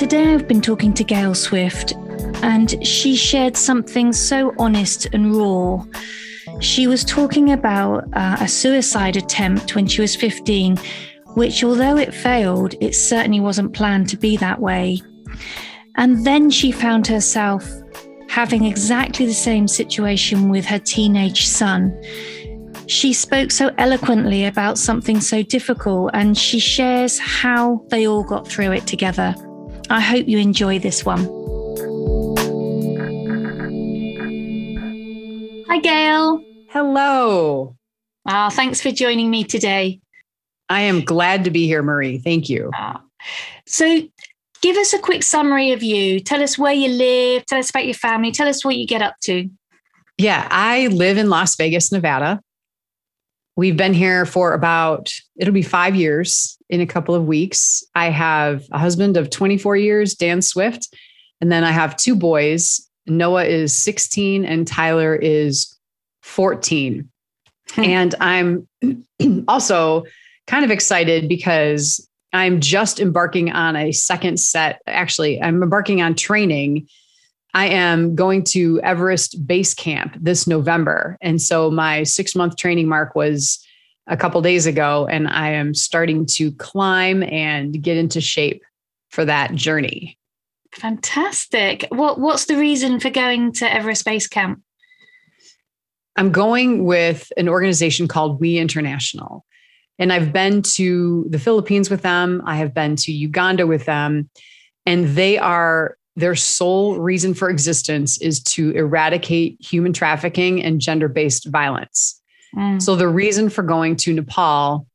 Today I've been talking to Gail Swift, and she shared something so honest and raw. She was talking about uh, a suicide attempt when she was 15, which, although it failed, it certainly wasn't planned to be that way. And then she found herself having exactly the same situation with her teenage son. She spoke so eloquently about something so difficult, and she shares how they all got through it together. I hope you enjoy this one. Hi, Gail. Hello. Oh, thanks for joining me today. I am glad to be here, Marie. Thank you. Oh. So, give us a quick summary of you. Tell us where you live, tell us about your family, tell us what you get up to. Yeah, I live in Las Vegas, Nevada. We've been here for about, it'll be five years in a couple of weeks. I have a husband of 24 years, Dan Swift. And then I have two boys. Noah is 16 and Tyler is 14. Hmm. And I'm also kind of excited because I'm just embarking on a second set. Actually, I'm embarking on training. I am going to Everest Base Camp this November. And so my six month training mark was a couple days ago, and I am starting to climb and get into shape for that journey. Fantastic. What, what's the reason for going to Everest Base Camp? I'm going with an organization called We International. And I've been to the Philippines with them. I have been to Uganda with them. And they are, their sole reason for existence is to eradicate human trafficking and gender based violence. Mm. So the reason for going to Nepal,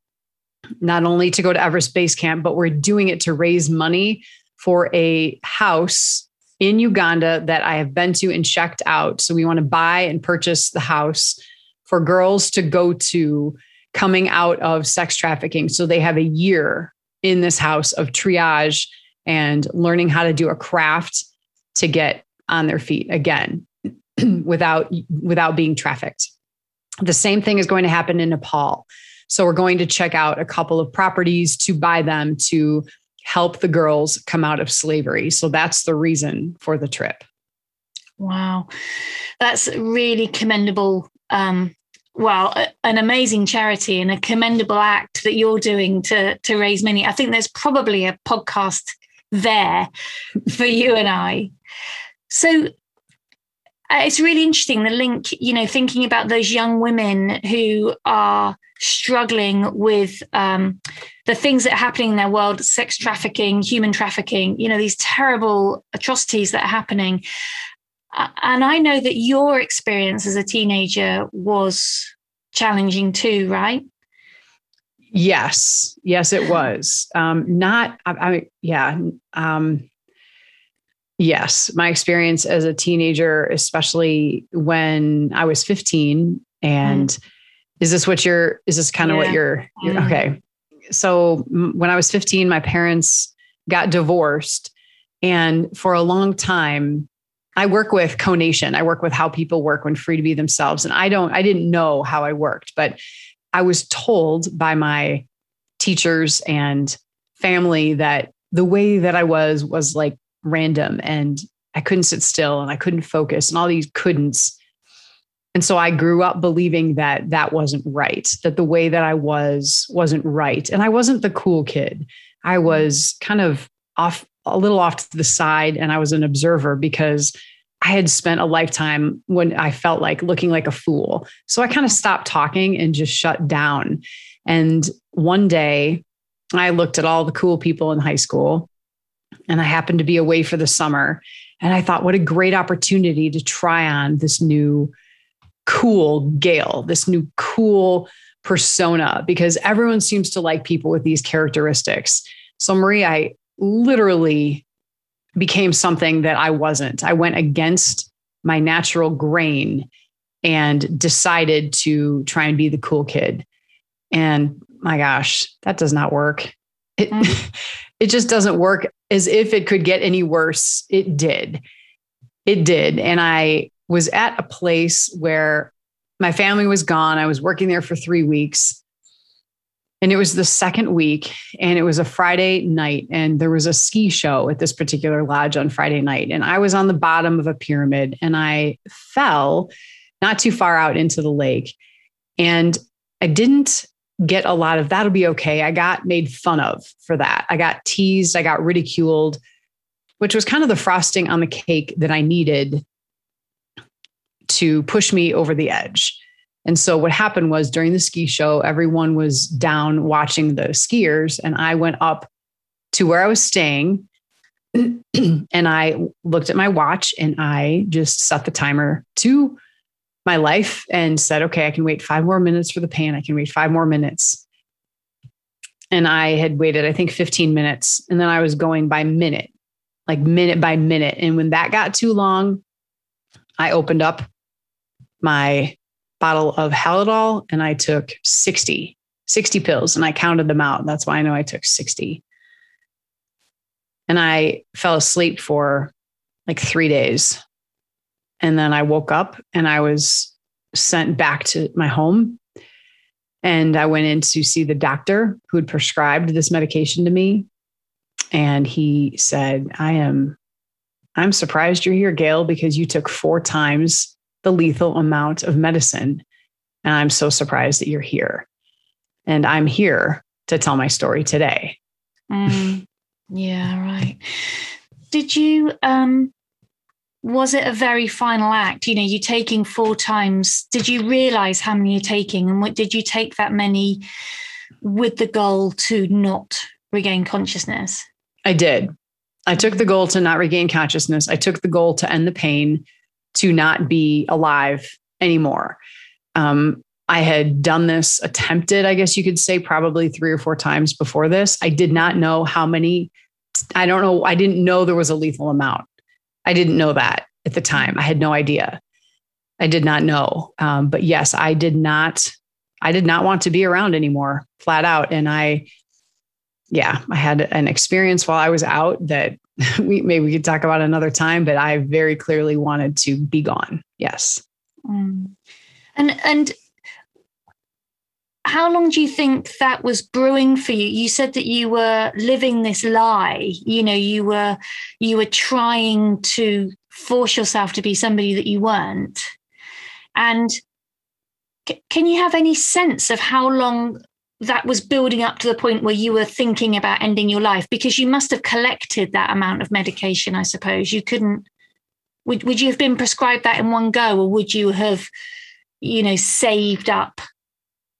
not only to go to Everest Base Camp, but we're doing it to raise money for a house in Uganda that I have been to and checked out. So we want to buy and purchase the house for girls to go to coming out of sex trafficking. So they have a year in this house of triage and learning how to do a craft to get on their feet again without without being trafficked. The same thing is going to happen in Nepal. So we're going to check out a couple of properties to buy them to help the girls come out of slavery. So that's the reason for the trip. Wow. That's really commendable um, well, an amazing charity and a commendable act that you're doing to to raise money. I think there's probably a podcast there for you and I. So uh, it's really interesting the link, you know, thinking about those young women who are struggling with um, the things that are happening in their world sex trafficking, human trafficking, you know, these terrible atrocities that are happening and I know that your experience as a teenager was challenging too, right? Yes, yes, it was. Um, not, I, I yeah, um, yes. My experience as a teenager, especially when I was 15, and mm. is this what you're? Is this kind of yeah. what you're, you're mm. okay? So when I was 15, my parents got divorced, and for a long time, I work with conation. I work with how people work when free to be themselves. And I don't, I didn't know how I worked, but I was told by my teachers and family that the way that I was was like random and I couldn't sit still and I couldn't focus and all these couldn'ts. And so I grew up believing that that wasn't right, that the way that I was wasn't right. And I wasn't the cool kid. I was kind of off a little off to the side and I was an observer because I had spent a lifetime when I felt like looking like a fool. So I kind of stopped talking and just shut down. And one day I looked at all the cool people in high school and I happened to be away for the summer. And I thought, what a great opportunity to try on this new cool Gail, this new cool persona, because everyone seems to like people with these characteristics. So, Marie, I literally became something that I wasn't. I went against my natural grain and decided to try and be the cool kid. And my gosh, that does not work. It, mm. it just doesn't work as if it could get any worse. It did. It did. And I was at a place where my family was gone. I was working there for three weeks. And it was the second week, and it was a Friday night, and there was a ski show at this particular lodge on Friday night. And I was on the bottom of a pyramid and I fell not too far out into the lake. And I didn't get a lot of that'll be okay. I got made fun of for that. I got teased, I got ridiculed, which was kind of the frosting on the cake that I needed to push me over the edge. And so what happened was during the ski show, everyone was down watching the skiers, and I went up to where I was staying. and I looked at my watch and I just set the timer to my life and said, okay, I can wait five more minutes for the pain. I can wait five more minutes. And I had waited, I think, 15 minutes. And then I was going by minute, like minute by minute. And when that got too long, I opened up my bottle of Haldol and I took 60, 60 pills and I counted them out. That's why I know I took 60. And I fell asleep for like three days. And then I woke up and I was sent back to my home. And I went in to see the doctor who had prescribed this medication to me. And he said, I am, I'm surprised you're here, Gail, because you took four times the lethal amount of medicine. And I'm so surprised that you're here. And I'm here to tell my story today. Mm, yeah, right. Did you, um, was it a very final act? You know, you taking four times. Did you realize how many you're taking? And what did you take that many with the goal to not regain consciousness? I did. I took the goal to not regain consciousness. I took the goal to end the pain to not be alive anymore. Um, I had done this, attempted, I guess you could say, probably three or four times before this. I did not know how many, I don't know, I didn't know there was a lethal amount. I didn't know that at the time. I had no idea. I did not know. Um, but yes, I did not, I did not want to be around anymore, flat out. And I, yeah, I had an experience while I was out that we maybe we could talk about another time, but I very clearly wanted to be gone. Yes. Mm. And and how long do you think that was brewing for you you said that you were living this lie you know you were you were trying to force yourself to be somebody that you weren't and c- can you have any sense of how long that was building up to the point where you were thinking about ending your life because you must have collected that amount of medication i suppose. You couldn't would, would you have been prescribed that in one go or would you have you know saved up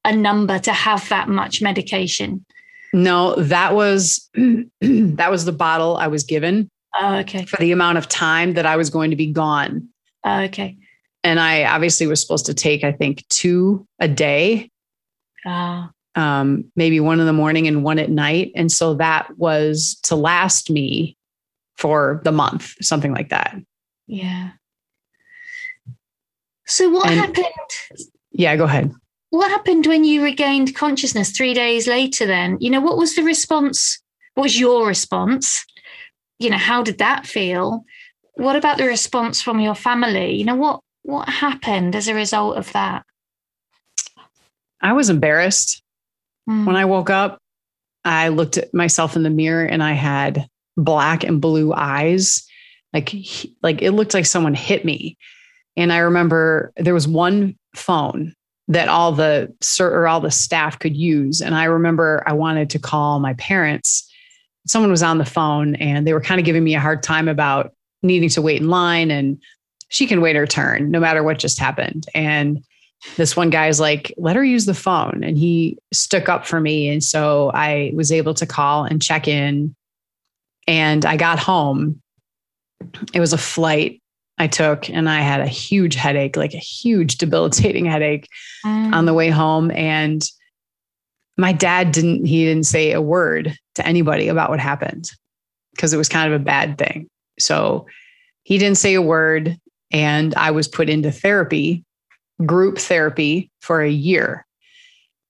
a number to have that much medication? No that was that was the bottle i was given oh, okay. for the amount of time that i was going to be gone. Oh, okay. And i obviously was supposed to take i think two a day. Oh um, maybe one in the morning and one at night. And so that was to last me for the month, something like that. Yeah. So what and, happened? Yeah, go ahead. What happened when you regained consciousness three days later then? You know, what was the response? What was your response? You know, how did that feel? What about the response from your family? You know, what what happened as a result of that? I was embarrassed. Mm. When I woke up, I looked at myself in the mirror and I had black and blue eyes. Like, like it looked like someone hit me. And I remember there was one phone that all the or all the staff could use. And I remember I wanted to call my parents. Someone was on the phone and they were kind of giving me a hard time about needing to wait in line and she can wait her turn no matter what just happened. And this one guy's like, let her use the phone. And he stuck up for me. And so I was able to call and check in. And I got home. It was a flight I took, and I had a huge headache, like a huge debilitating headache mm. on the way home. And my dad didn't, he didn't say a word to anybody about what happened because it was kind of a bad thing. So he didn't say a word. And I was put into therapy group therapy for a year.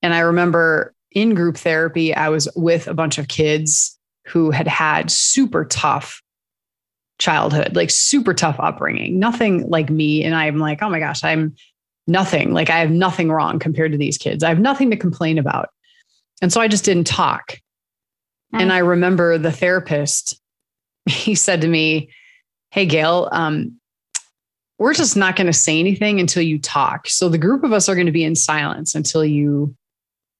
And I remember in group therapy, I was with a bunch of kids who had had super tough childhood, like super tough upbringing, nothing like me. And I'm like, oh my gosh, I'm nothing. Like I have nothing wrong compared to these kids. I have nothing to complain about. and so I just didn't talk. Mm. And I remember the therapist, he said to me, Hey, Gail, um, we're just not going to say anything until you talk. So the group of us are going to be in silence until you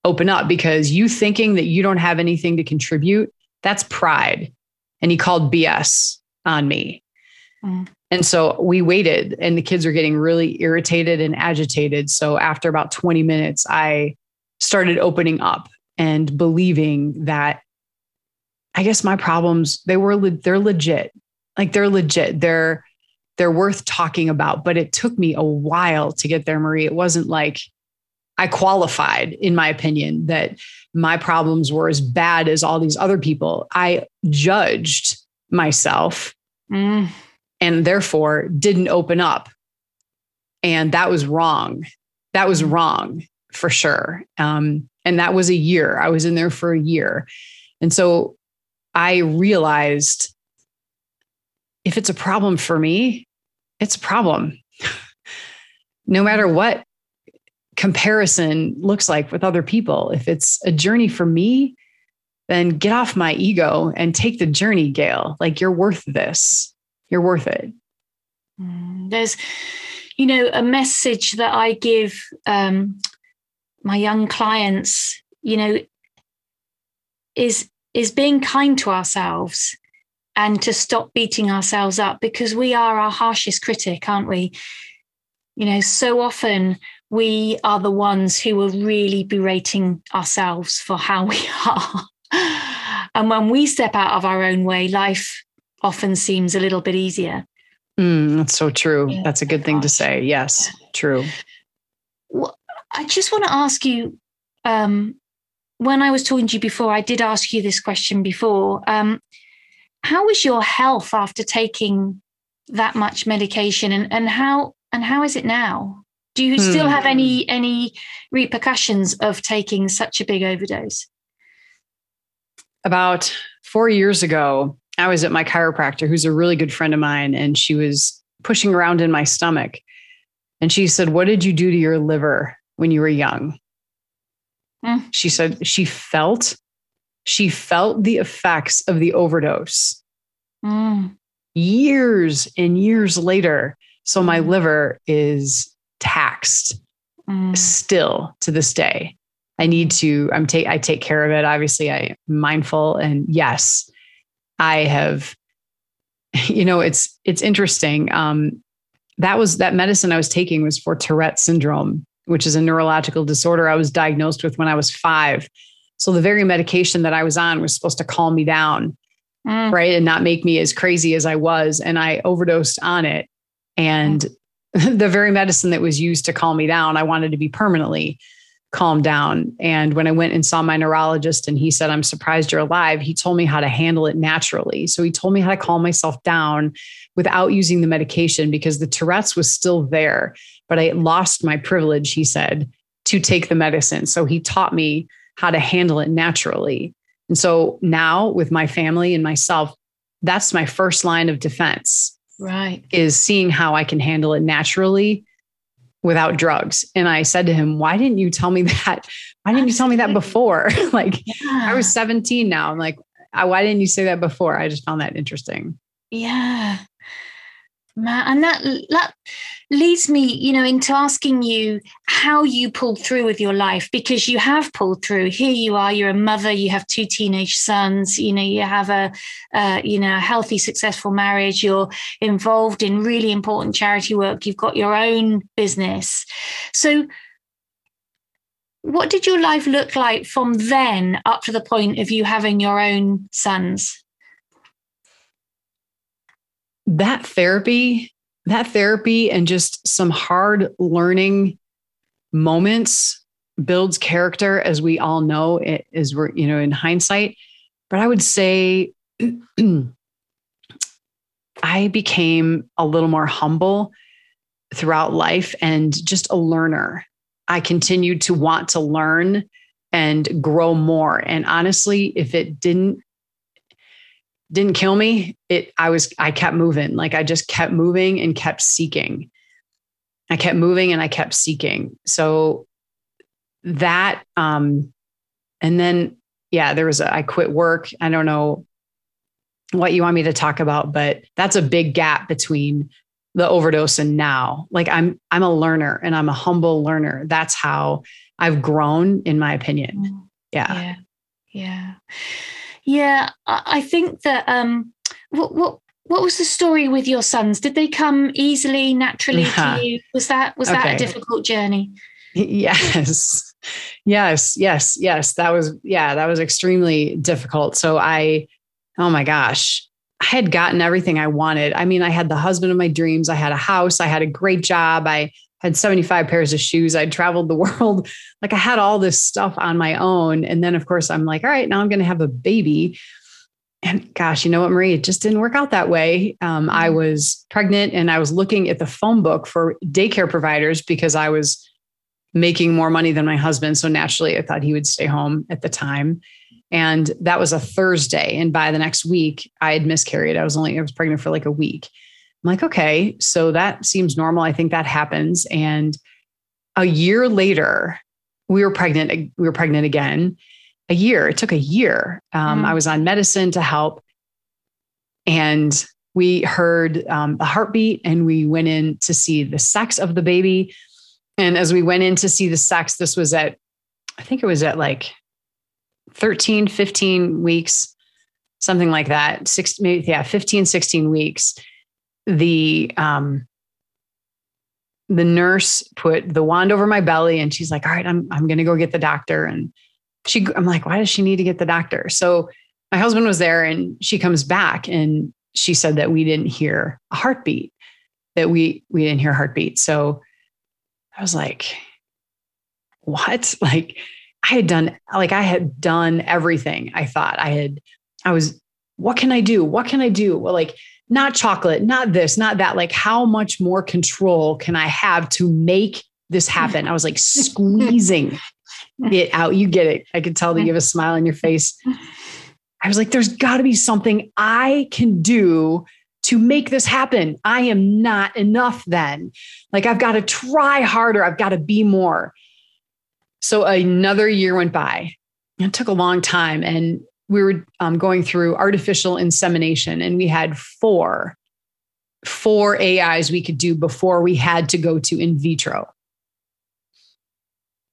open up because you thinking that you don't have anything to contribute, that's pride. And he called BS on me. Mm. And so we waited, and the kids are getting really irritated and agitated. So after about 20 minutes, I started opening up and believing that I guess my problems, they were, they're legit. Like they're legit. They're, they're worth talking about. But it took me a while to get there, Marie. It wasn't like I qualified, in my opinion, that my problems were as bad as all these other people. I judged myself mm. and therefore didn't open up. And that was wrong. That was wrong for sure. Um, and that was a year. I was in there for a year. And so I realized if it's a problem for me, it's a problem. no matter what comparison looks like with other people. If it's a journey for me, then get off my ego and take the journey, Gail. Like you're worth this. You're worth it. Mm, there's, you know, a message that I give um, my young clients, you know, is is being kind to ourselves and to stop beating ourselves up because we are our harshest critic, aren't we? You know, so often we are the ones who are really berating ourselves for how we are. and when we step out of our own way, life often seems a little bit easier. Mm, that's so true. Yeah, that's a good thing to say. Yes, yeah. true. Well, I just want to ask you um, when I was talking to you before, I did ask you this question before. Um, how was your health after taking that much medication and, and how and how is it now? Do you still have any hmm. any repercussions of taking such a big overdose? About four years ago, I was at my chiropractor, who's a really good friend of mine, and she was pushing around in my stomach. And she said, What did you do to your liver when you were young? Mm. She said she felt, she felt the effects of the overdose mm. years and years later. So my mm. liver is taxed mm. still to this day. I need to, I'm take, I take care of it. Obviously, I'm mindful. And yes, I have, you know, it's, it's interesting. Um, that was that medicine I was taking was for Tourette syndrome, which is a neurological disorder I was diagnosed with when I was five. So the very medication that I was on was supposed to calm me down, mm. right? And not make me as crazy as I was. And I overdosed on it. And mm. the very medicine that was used to calm me down, I wanted to be permanently calmed down. And when I went and saw my neurologist and he said, I'm surprised you're alive, he told me how to handle it naturally. So he told me how to calm myself down without using the medication because the Tourette's was still there, but I lost my privilege, he said, to take the medicine. So he taught me how to handle it naturally. And so now with my family and myself, that's my first line of defense right. is seeing how i can handle it naturally without drugs. And i said to him why didn't you tell me that? Why didn't you tell me that before? Like yeah. i was 17 now. I'm like why didn't you say that before? I just found that interesting. Yeah Man, and that that leads me, you know, into asking you how you pulled through with your life because you have pulled through. Here you are, you're a mother, you have two teenage sons, you know, you have a, uh, you know, a healthy, successful marriage. You're involved in really important charity work. You've got your own business. So, what did your life look like from then up to the point of you having your own sons? That therapy, that therapy and just some hard learning moments builds character as we all know it is we're you know in hindsight. But i would say i became a little more humble throughout life and just a learner. I continued to want to learn and grow more. And honestly if it didn't didn't kill me it i was i kept moving like i just kept moving and kept seeking i kept moving and i kept seeking so that um And then, yeah, there was a, I quit work. I don't know what you want me to talk about, but that's a big gap between the overdose and now. Like I'm, I'm a learner and I'm a humble learner. That's how I've grown, in my opinion. Mm. Yeah. Yeah. Yeah. Yeah. I think that um what what what was the story with your sons? Did they come easily, naturally to you? Was that was that a difficult journey? Yes. Yes. Yes. Yes. That was, yeah, that was extremely difficult. So I, oh my gosh, I had gotten everything I wanted. I mean, I had the husband of my dreams. I had a house. I had a great job. I had 75 pairs of shoes. I'd traveled the world. Like I had all this stuff on my own. And then, of course, I'm like, all right, now I'm going to have a baby. And gosh, you know what, Marie? It just didn't work out that way. Um, I was pregnant and I was looking at the phone book for daycare providers because I was making more money than my husband. So naturally, I thought he would stay home at the time. And that was a Thursday. And by the next week, I had miscarried. I was only, I was pregnant for like a week. I'm like, okay, so that seems normal. I think that happens. And a year later, we were pregnant. We were pregnant again. A year. It took a year. Um, Mhm. I was on medicine to help. And we heard um, the heartbeat and we went in to see the sex of the baby. And as we went in to see the sex, this was at, I think it was at like 13, 15 weeks, something like that. Six, maybe, yeah, 15, 16 weeks. The, um, the nurse put the wand over my belly and she's like, all right, I'm, I'm to go get the doctor. And she, I'm like, why does she need to get the doctor? So my husband was there and she comes back and she said that we didn't hear a heartbeat, that we, we didn't hear heartbeat. So I was like, what? Like I had done, like I had done everything. I thought I had, I was, what can I do? What can I do? Well, like not chocolate, not this, not that. Like how much more control can I have to make this happen? I was like squeezing it out. You get it. I could tell that you have a smile on your face. I was like, there's got to be something I can do to make this happen. I am not enough then. Like, I've got to try harder. I've got to be more. So another year went by. It took a long time. And we were um, going through artificial insemination, and we had four, four AIs we could do before we had to go to in vitro.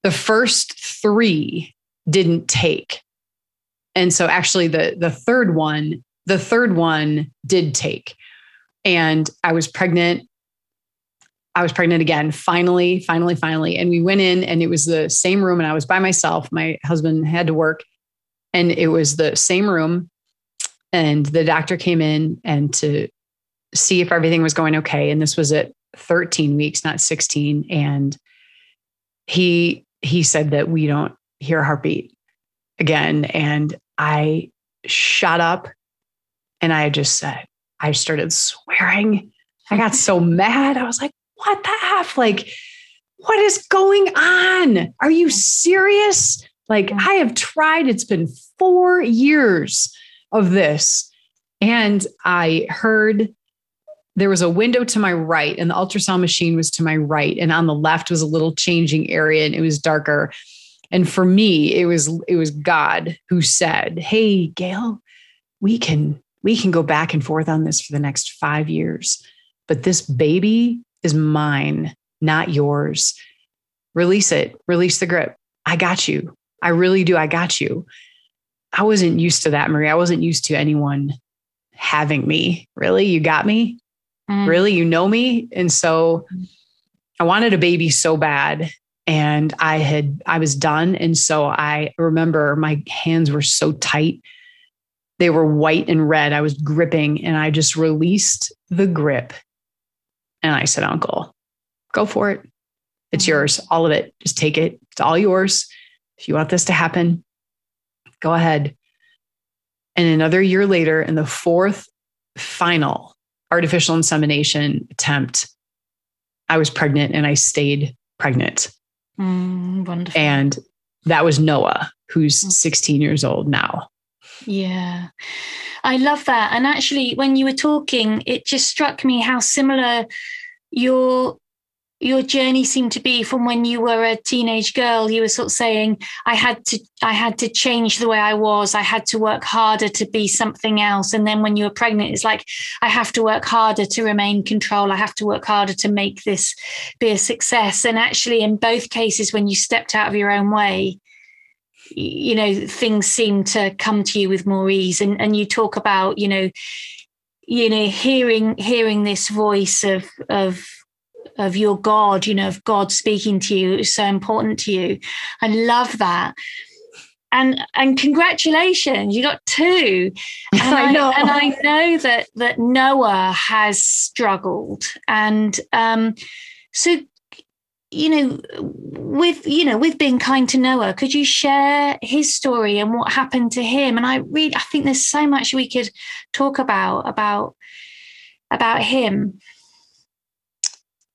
The first three didn't take. And so actually the the third one, the third one did take. And I was pregnant. I was pregnant again, finally, finally, finally. And we went in and it was the same room and I was by myself. My husband had to work and it was the same room. And the doctor came in and to see if everything was going okay. And this was at 13 weeks not 16 and he he said that we don't hear a heartbeat again. And i shot up and i just said i started swearing. I got so mad. I was like what the f? Like what is going on? Are you serious like i have tried it's been 4 years of this and i heard there was a window to my right and the ultrasound machine was to my right and on the left was a little changing area and it was darker. And for me it was it was god who said hey gail we can we can go back and forth on this for the next 5 years but this baby is mine not yours. Release it. Release the grip. I got you i really do. I got you. I wasn't used to that marie i wasn't used to anyone having me. Really? You got me? Mm. really? You know me? And so i wanted a baby so bad and i had i was done. And so i remember my hands were so tight. They were white and red. I was gripping and i just released the grip. And i said uncle go for it. It's Mhm. yours. All of it. Just take it. It's all yours if you want this to happen go ahead and another year later in the fourth final artificial insemination attempt, I was pregnant and I stayed pregnant. Mm, wonderful. And that was Noah, who's Mm. 16 years old now. Yeah. I love that. And actually, when you were talking, it just struck me how similar your your journey seemed to be from when you were a teenage girl. You were sort of saying i had to i had to change the way i was. I had to work harder to be something else. And then when you were pregnant it's like i have to work harder to remain control. I have to work harder to make this be a success. And actually in both cases when you stepped out of your own way you know things seem to come to you with more ease. And and you talk about you know you know hearing hearing this voice of of of your God, you know, of God speaking to you is so important to you. I love that. And and congratulations, you got two. And I, know. and I know that that Noah has struggled. And um, so you know, with you know, with being kind to Noah, could you share his story and what happened to him? And I really, I think there's so much we could talk about about about him.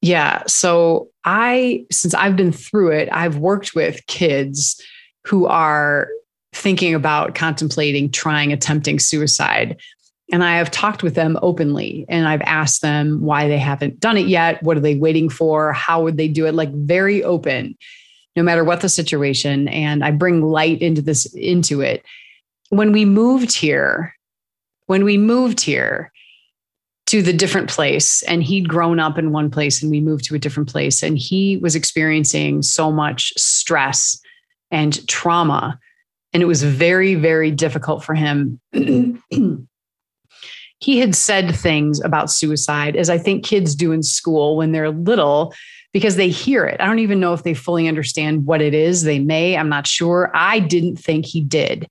Yeah. So I, since I've been through it, I've worked with kids who are thinking about contemplating, trying, attempting suicide. And I have talked with them openly and I've asked them why they haven't done it yet. What are they waiting for? How would they do it? Like very open, no matter what the situation. And I bring light into this, into it. When we moved here, when we moved here, to the different place and he'd grown up in one place and we moved to a different place and he was experiencing so much stress and trauma and it was very very difficult for him. He had said things about suicide as i think kids do in school when they're little because they hear it. I don't even know if they fully understand what it is. They may i'm not sure. I didn't think he did.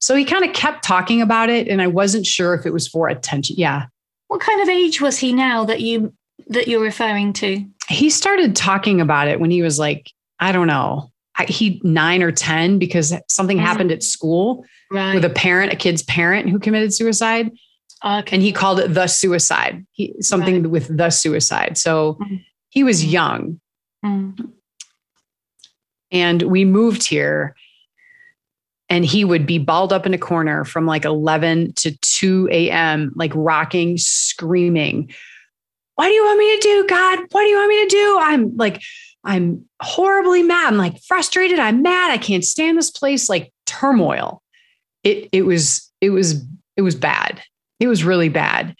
So he kind of kept talking about it and i wasn't sure if it was for attention yeah what kind of age was he now that you that you're referring to? He started talking about it when he was like, I don't know, he nine or 10 because something mm-hmm. happened at school right. with a parent, a kid's parent who committed suicide. Okay. And he called it the suicide, he, something right. with the suicide. So mm-hmm. he was mm-hmm. young. Mm-hmm. And we moved here and he would be balled up in a corner from like 11 to 2 a.m., like rocking, screaming, What do you want me to do, God? What do you want me to do? I'm like, I'm horribly mad. I'm like frustrated. I'm mad. I can't stand this place. Like turmoil. It it was it was it was bad. It was really bad.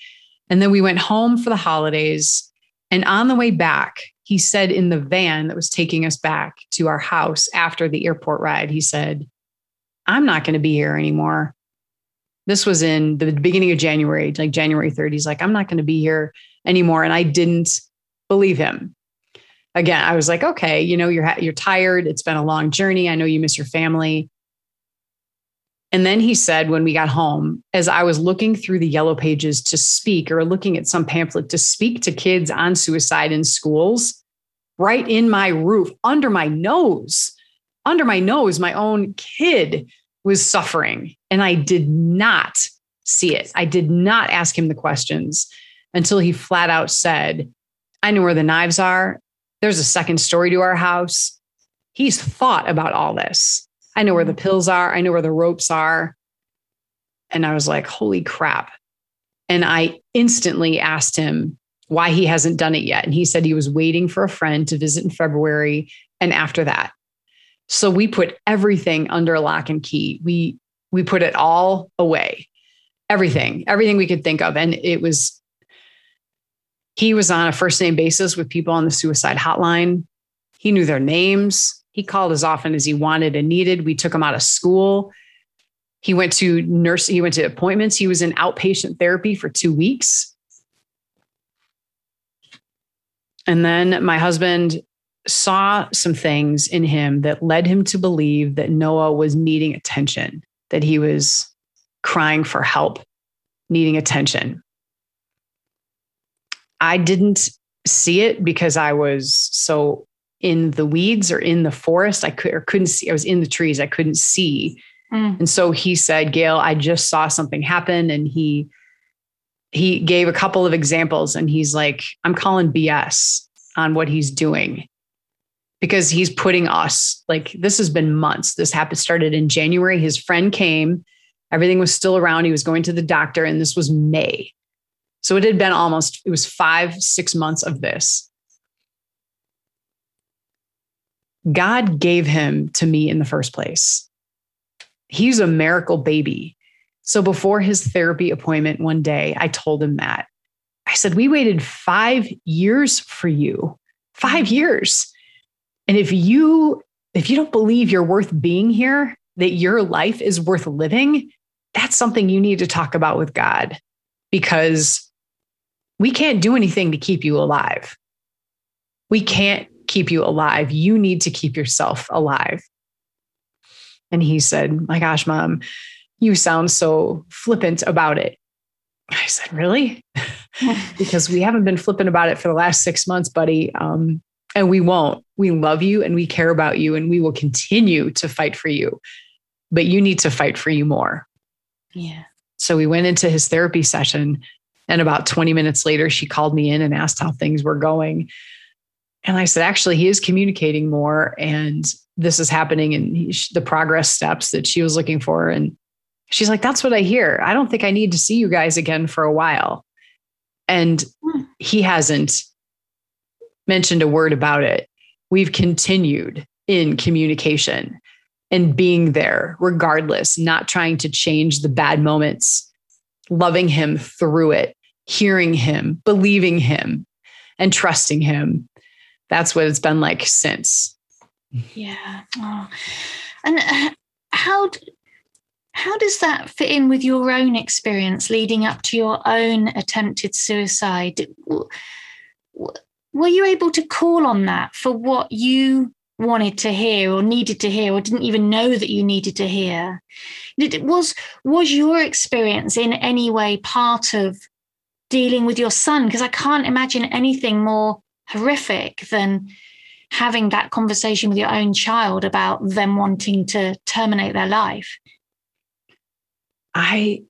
And then we went home for the holidays. And on the way back, he said in the van that was taking us back to our house after the airport ride, he said, I'm not going to be here anymore. This was in the beginning of January, like January 30. He's like, I'm not going to be here anymore. And I didn't believe him. Again, I was like, okay, you know, you're you're tired. It's been a long journey. I know you miss your family. And then he said, when we got home, as I was looking through the yellow pages to speak or looking at some pamphlet to speak to kids on suicide in schools, right in my roof, under my nose, under my nose, my own kid was suffering. And I did not see it. I did not ask him the questions until he flat out said, I know where the knives are. There's a second story to our house. He's thought about all this. I know where the mm. pills are. I know where the ropes are. And I was like, holy crap. And I instantly asked him why he hasn't done it yet. And he said he was waiting for a friend to visit in February. And after that, so we put everything under lock and key. We we put it all away. Everything, everything we could think of. And it was he was on a first name basis with people on the suicide hotline. He knew their names. He called as often as he wanted and needed. We took him out of school. He went to nurse, he went to appointments. He was in outpatient therapy for two weeks. And then my husband saw some things in him that led him to believe that Noah was needing attention, that he was crying for help, needing attention. I didn't see it because I was so in the weeds or in the forest. I could or couldn't see. I was in the trees. I couldn't see. Mm. And so he said, Gail, I just saw something happen. And he he gave a couple of examples and he's like, I'm calling BS on what he's doing because he's putting us like this has been months. This happened started in January. His friend came, everything was still around. He was going to the doctor, and this was May. So it had been almost, it was five, six months of this. God gave him to me in the first place. He's a miracle baby. So before his therapy appointment one day, I told him that. I said, We waited five years for you, five years. And if you if you don't believe you're worth being here, that your life is worth living, that's something you need to talk about with God because we can't do anything to keep you alive. We can't keep you alive. You need to keep yourself alive. And he said, My gosh, mom, you sound so flippant about it. I said, Really? because we haven't been flippant about it for the last six months, buddy. Um, and we won't. We love you and we care about you and we will continue to fight for you. But you need to fight for you more. Yeah. So we went into his therapy session. And about 20 minutes later, she called me in and asked how things were going. And I said, actually, he is communicating more. And this is happening in the progress steps that she was looking for. And she's like, that's what I hear. I don't think I need to see you guys again for a while. And hmm. he hasn't mentioned a word about it. We've continued in communication and being there regardless, not trying to change the bad moments, loving him through it, hearing him, believing him, and trusting him. That's what it's been like since. Yeah. Oh. And uh, how how does that fit in with your own experience leading up to your own attempted suicide? Were you able to call on that for what you wanted to hear or needed to hear or didn't even know that you needed to hear? Did, was was your experience in any way part of dealing with your son? Because I can't imagine anything more horrific than having that conversation with your own child about them wanting to terminate their life. I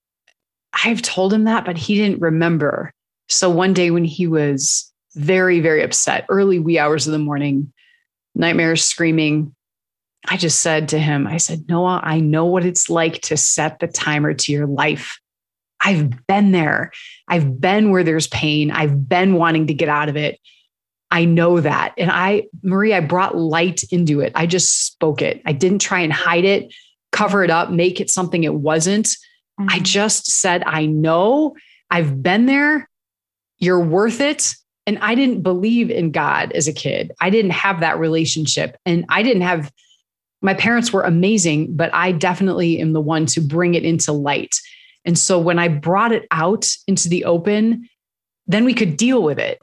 I've told him that, but he didn't remember. So one day when he was very, very upset, early wee hours of the morning, nightmares, screaming, I just said to him, I said, Noah, I know what it's like to set the timer to your life. I've been there. I've been where there's pain. I've been wanting to get out of it. I know that. And I, Marie, I brought light into it. I just spoke it. I didn't try and hide it, cover it up, make it something it wasn't. Mm-hmm. I just said, I know I've been there. You're worth it. And I didn't believe in God as a kid. I didn't have that relationship. And I didn't have, my parents were amazing, but I definitely am the one to bring it into light. And so when I brought it out into the open, then we could deal with it.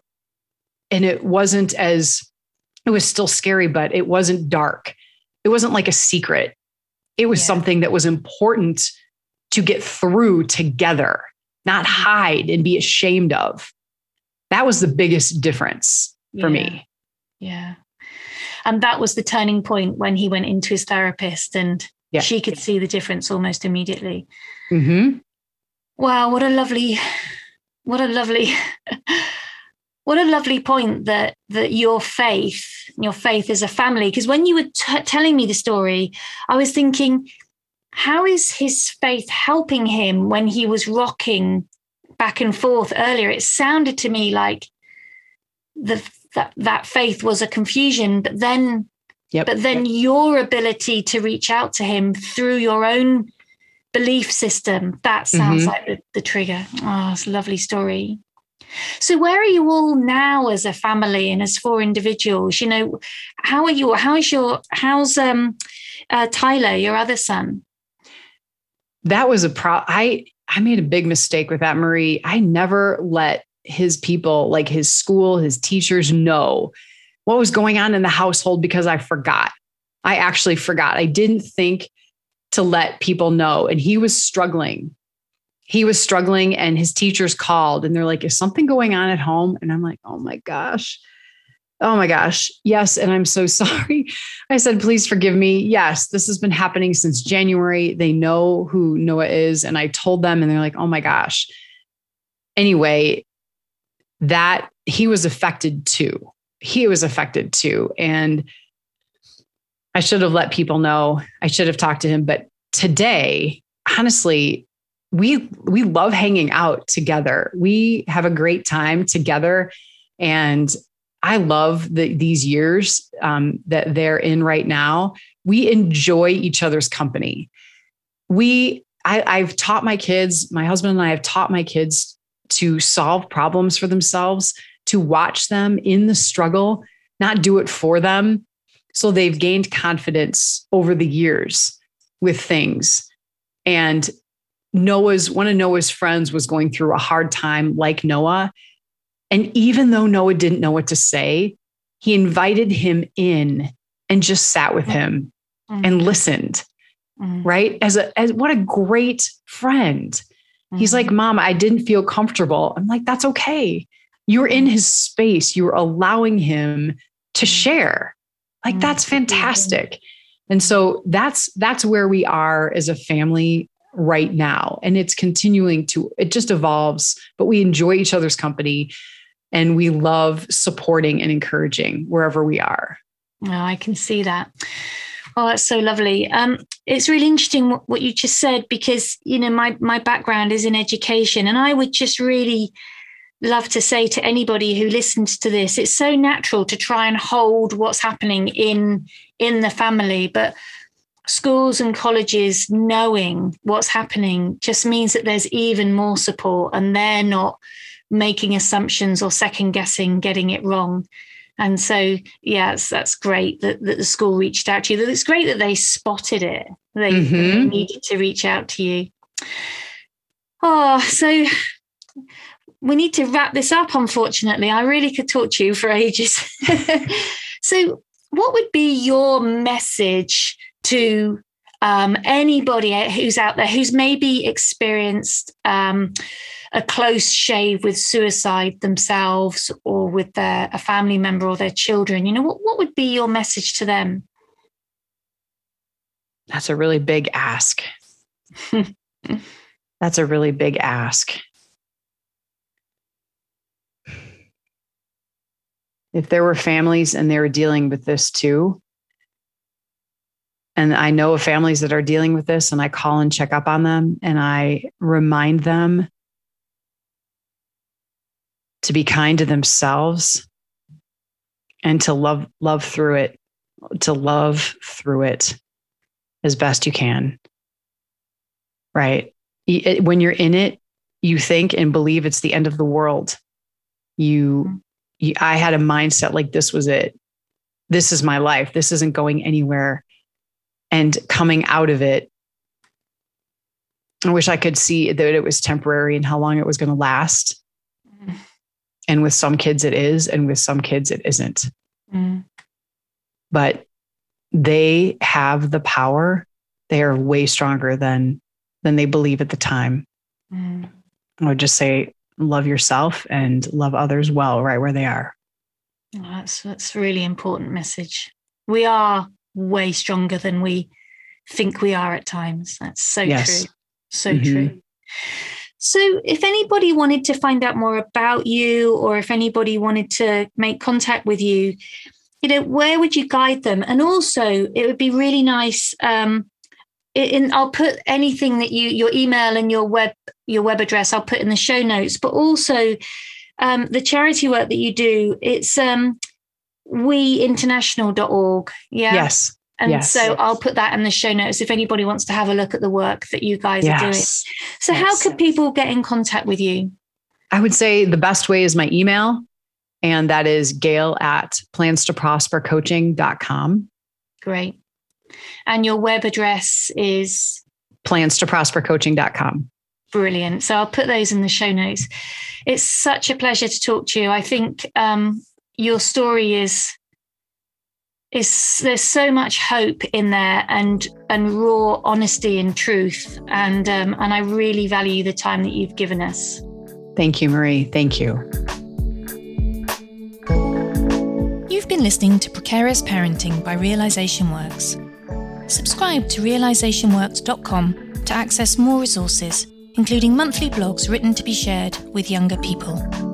And it wasn't as, it was still scary, but it wasn't dark. It wasn't like a secret. It was yeah. something that was important to get through together, not mm-hmm. hide and be ashamed of. That was the biggest difference for yeah. me. Yeah. And that was the turning point when he went into his therapist and yeah. she could see the difference almost immediately. Mm-hmm. Wow, what a lovely, what a lovely, what a lovely point that that your faith, your faith as a family. Because when you were t- telling me the story, I was thinking, how is his faith helping him when he was rocking back and forth earlier? It sounded to me like the that that faith was a confusion, but then yep. but then yep. your ability to reach out to him through your own belief system, that sounds mm-hmm. like the, the trigger. Oh, it's a lovely story. So where are you all now as a family and as four individuals? You know, how are you? How is your how's um uh, Tyler, your other son? that was a pro I I made a big mistake with that, Marie. I never let his people, like his school, his teachers know what was going on in the household because I forgot. I actually forgot. I didn't think to let people know. And he was struggling. He was struggling, and his teachers called and they're like, Is something going on at home? And I'm like, Oh my gosh. Oh my gosh. Yes. And I'm so sorry. I said, please forgive me. Yes, this has been happening since January. They know who Noah is. And I told them, and they're like, oh my gosh. Anyway, that he was affected too. He was affected too. And I should have let people know. I should have talked to him. But today, honestly, we we love hanging out together. We have a great time together. And I love the, these years um, that they're in right now. We enjoy each other's company. We, I, I've taught my kids, my husband and I have taught my kids to solve problems for themselves, to watch them in the struggle, not do it for them. So they've gained confidence over the years with things. And Noah's one of Noah's friends was going through a hard time like Noah. And even though Noah didn't know what to say, he invited him in and just sat with him mm-hmm. and listened. Mm-hmm. Right? As a as what a great friend. Mm-hmm. He's like, "Mom, I didn't feel comfortable." I'm like, "That's okay. You're in his space. You're allowing him to share." Like that's fantastic. And so that's that's where we are as a family right now. And it's continuing to, it just evolves, but we enjoy each other's company and we love supporting and encouraging wherever we are. Oh, I can see that. Oh, that's so lovely. Um, it's really interesting what, what you just said because you know my my background is in education, and I would just really love to say to anybody who listens to this, it's so natural to try and hold what's happening in in the family, but schools and colleges knowing what's happening just means that there's even more support and they're not making assumptions or second guessing getting it wrong. And so yes that's great that, that the school reached out to you. It's great that they spotted it. They, mm-hmm. they needed to reach out to you. Oh so we need to wrap this up unfortunately. I really could talk to you for ages. So what would be your message to um, anybody who's out there who's maybe experienced um, a close shave with suicide themselves or with their a family member or their children you know what, what would be your message to them? That's a really big ask. That's a really big ask. If there were families and they were dealing with this too and I know of families that are dealing with this, and I call and check up on them and I remind them to be kind to themselves and to love love through it, to love through it as best you can. Right? When you're in it, you think and believe it's the end of the world. You, you I had a mindset like this was it. This is my life. This isn't going anywhere and coming out of it i wish i could see that it was temporary and how long it was going to last mm. and with some kids it is and with some kids it isn't mm. but they have the power they are way stronger than than they believe at the time mm. i would just say love yourself and love others well right where they are that's that's a really important message we are way stronger than we think we are at times. That's so yes. true. So mm-hmm. true. So, if anybody wanted to find out more about you, or if anybody wanted to make contact with you, you know, where would you guide them? And also, it would be really nice. Um, in, I'll put anything that you, your email and your web, your web address, I'll put in the show notes. But also, um, the charity work that you do, it's um, weinternational.org. Yeah. Yes. And yes. so I'll put that in the show notes if anybody wants to have a look at the work that you guys yes. are doing. So, how could people get in contact with you? I would say the best way is my email, and that is gail at plans to prosper coaching.com. Great. And your web address is plans to prosper coaching.com. Brilliant. So I'll put those in the show notes. It's such a pleasure to talk to you. I think um, your story is is there's so much hope in there and and raw honesty and truth and um, and I really value the time that you've given us. Thank you, Marie. Thank you. You've been listening to Precarious Parenting by Realization Works. Subscribe to realizationworks.com to access more resources, including monthly blogs written to be shared with younger people.